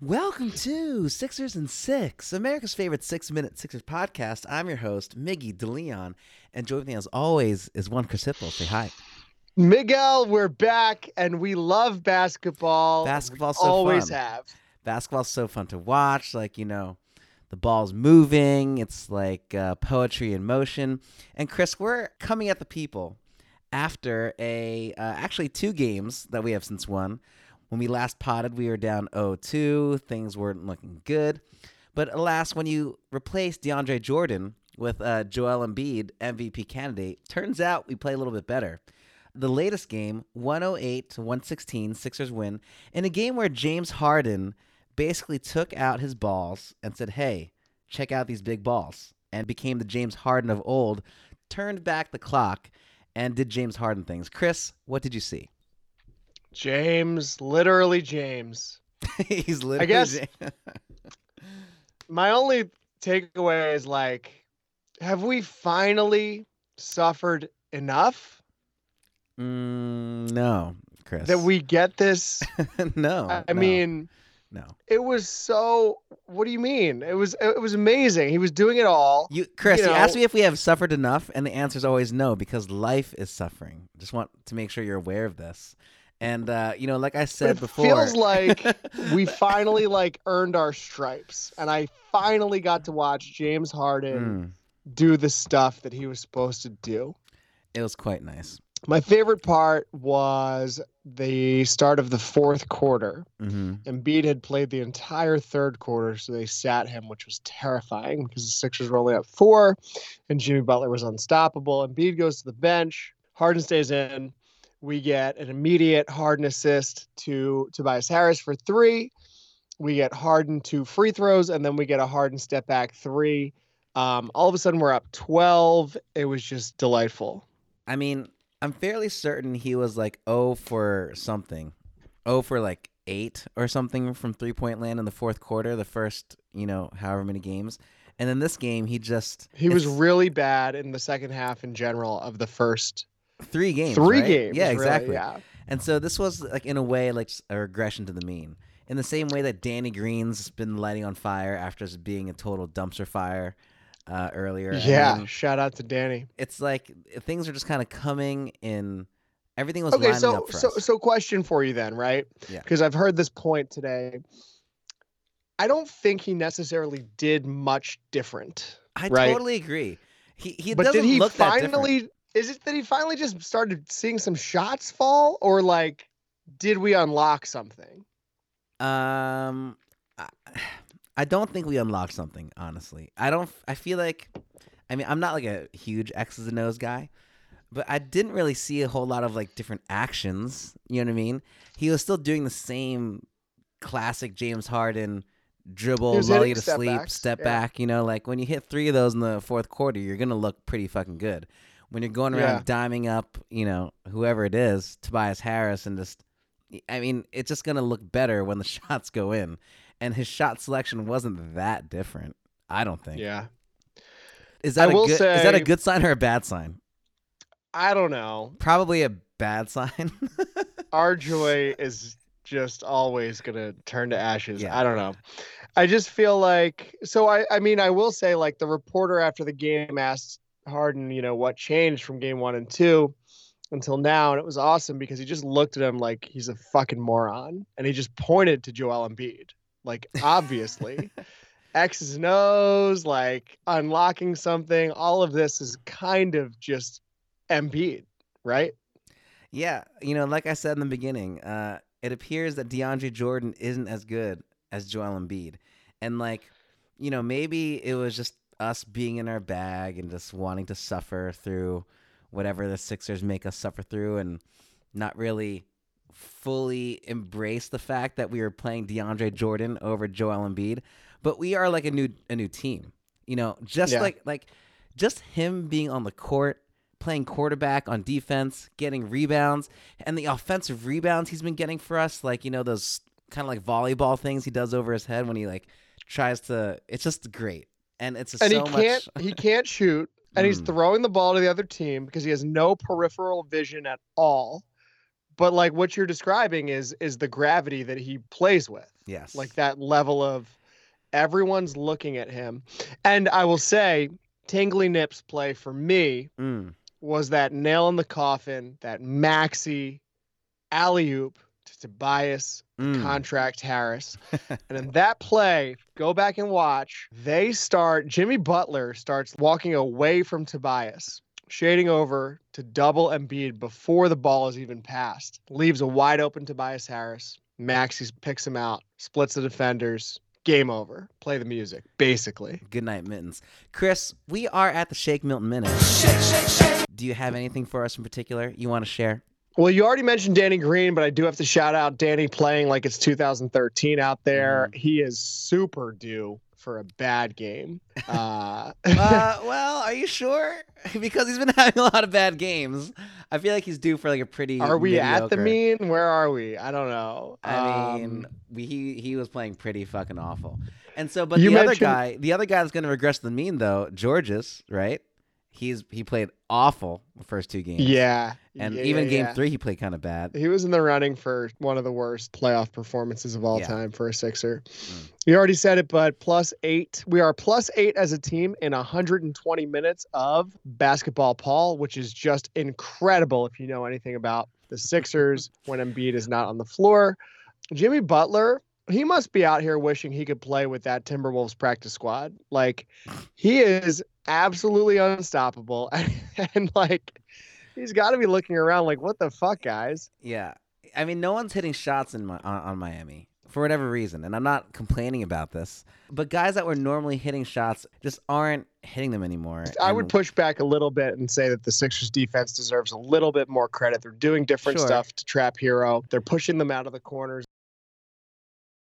Welcome to Sixers and Six, America's favorite six minute Sixers podcast. I'm your host, Miggy DeLeon, and joining me as always is one Chris Hipple. Say hi. Miguel, we're back and we love basketball. Basketball's We so always fun. have. Basketball's so fun to watch. Like, you know, the ball's moving, it's like uh, poetry in motion. And Chris, we're coming at the people after a uh, actually two games that we have since one. When we last potted, we were down 0-2. Things weren't looking good. But alas, when you replace DeAndre Jordan with uh, Joel Embiid, MVP candidate, turns out we play a little bit better. The latest game, 108 to 116, Sixers win, in a game where James Harden basically took out his balls and said, Hey, check out these big balls, and became the James Harden of old, turned back the clock, and did James Harden things. Chris, what did you see? James, literally James. He's literally. I guess- My only takeaway is like, have we finally suffered enough Mm, no, Chris. that we get this? no. I I no, mean, no. it was so. What do you mean? It was it was amazing. He was doing it all. You, Chris, you, you asked me if we have suffered enough, and the answer is always no, because life is suffering. Just want to make sure you're aware of this. And uh, you know, like I said it before, feels like we finally like earned our stripes, and I finally got to watch James Harden Mm, do the stuff that he was supposed to do. it was quite nice. My favorite part was the start of the fourth quarter. hmm Embiid had played the entire third quarter, so they sat him, which was terrifying because the Sixers were only up four, and Jimmy Butler was unstoppable. Embiid goes to the bench. Harden stays in. We get an immediate Harden assist to Tobias Harris for three. We get Harden two free throws, and then we get a Harden step back three. Um, all of a sudden, we're up 12. It was just delightful. I mean, I'm fairly certain he was like oh for something, oh for like eight or something from three point land in the fourth quarter, the first you know however many games, and then this game he just He was really bad in the second half in general of the first three games, three right? games. yeah, really, exactly. yeah. And so this was like in a way like a regression to the mean. In the same way that Danny Green's been lighting on fire after just being a total dumpster fire uh, earlier. Yeah, then shout out to Danny. it's like things are just kind of coming in. Everything was Okay, so up for so us. so question for you then, right? Yeah. Because I've heard this point today. I don't think he necessarily did much different. I right. totally agree. He he but doesn't did he look that different. finally is it that he finally just started seeing some shots fall or like did we unlock something? Um, I, I don't think we unlocked something. Honestly, I don't. I feel like, I mean, I'm not like a huge X's and O's guy, but I didn't really see a whole lot of like different actions. You know what I mean? He was still doing the same classic James Harden dribble, lull you to step sleep, backs, step yeah. back. You know, like when you hit three of those in the fourth quarter, you're gonna look pretty fucking good. When you're going around diming up, you know, whoever it is, Tobias Harris, and just I mean, it's just gonna look better when the shots go in. And his shot selection wasn't that different. I don't think. Yeah. Is that I a good? is that a good sign or a bad sign? I don't know. Probably a bad sign. Our joy is just always gonna turn to ashes. Yeah. I don't know. I just feel like so I I mean I will say like the reporter after the game asked Harden, you know, what changed from game one and two until now, and it was awesome because he just looked at him like he's a fucking moron. And he just pointed to Joel Embiid. Like obviously. X's and O's, like unlocking something, all of this is kind of just Embiid, right? Yeah, you know, like I said in the beginning, uh, it appears that DeAndre Jordan isn't as good as Joel Embiid, and like, you know, maybe it was just us being in our bag and just wanting to suffer through whatever the Sixers make us suffer through, and not really fully embrace the fact that we were playing DeAndre Jordan over Joel Embiid. But we are like a new a new team, you know, just Yeah. like like just him being on the court playing quarterback on defense, getting rebounds, and the offensive rebounds he's been getting for us, like you know those kind of like volleyball things he does over his head when he like tries to. It's just great, and it's and so he can't much. he can't shoot and he's Mm. throwing the ball to the other team because he has no peripheral vision at all but like what you're describing is is the gravity that he plays with Yes. Like that level of everyone's looking at him. And I will say, Tingly Nips play for me Mm. was that nail in the coffin, that Maxey alley oop to Tobias Mm. contract Harris. and in that play, go back and watch, they start, Jimmy Butler starts walking away from Tobias, shading over to double Embiid before the ball is even passed. Leaves a wide open Tobias Harris. Maxey picks him out, splits the defenders. Game over. Play the music, basically. Good night, Mittens. Chris, we are at the Shake Milton Minute. Do you have anything for us in particular you want to share? Well, you already mentioned Danny Green, but I do have to shout out Danny playing like it's 2013 out there. He is super due for a bad game. Uh, Uh, well, are you sure? because he's been having a lot of bad games. I feel like he's due for like a pretty. are we at the mean? Where are we? I don't know. I mean, Um, we, he he was playing pretty fucking awful. And so, but the other guy, the other guy that's going to regress to the mean though, Georges, right? He's he played awful the first two games. yeah. and Yeah, even yeah, game yeah. three, he played kind of bad. He was in the running for one of the worst playoff performances of all time for a Sixer. Mm. You already said it, but plus eight. We are plus eight as a team in 120 minutes of basketball, Paul, which is just incredible if you know anything about the Sixers when Embiid is not on the floor. Jimmy Butler, he must be out here wishing he could play with that Timberwolves practice squad. Like, he is absolutely unstoppable. and, like, he's got to be looking around like, what the fuck, guys? Yeah, I mean, no one's hitting shots in my, on, on Miami for whatever reason, and I'm not complaining about this. But guys that were normally hitting shots just aren't hitting them anymore. I would push back a little bit and say that the Sixers defense deserves a little bit more credit. They're doing different Sure. stuff to trap Herro. They're pushing them out of the corners.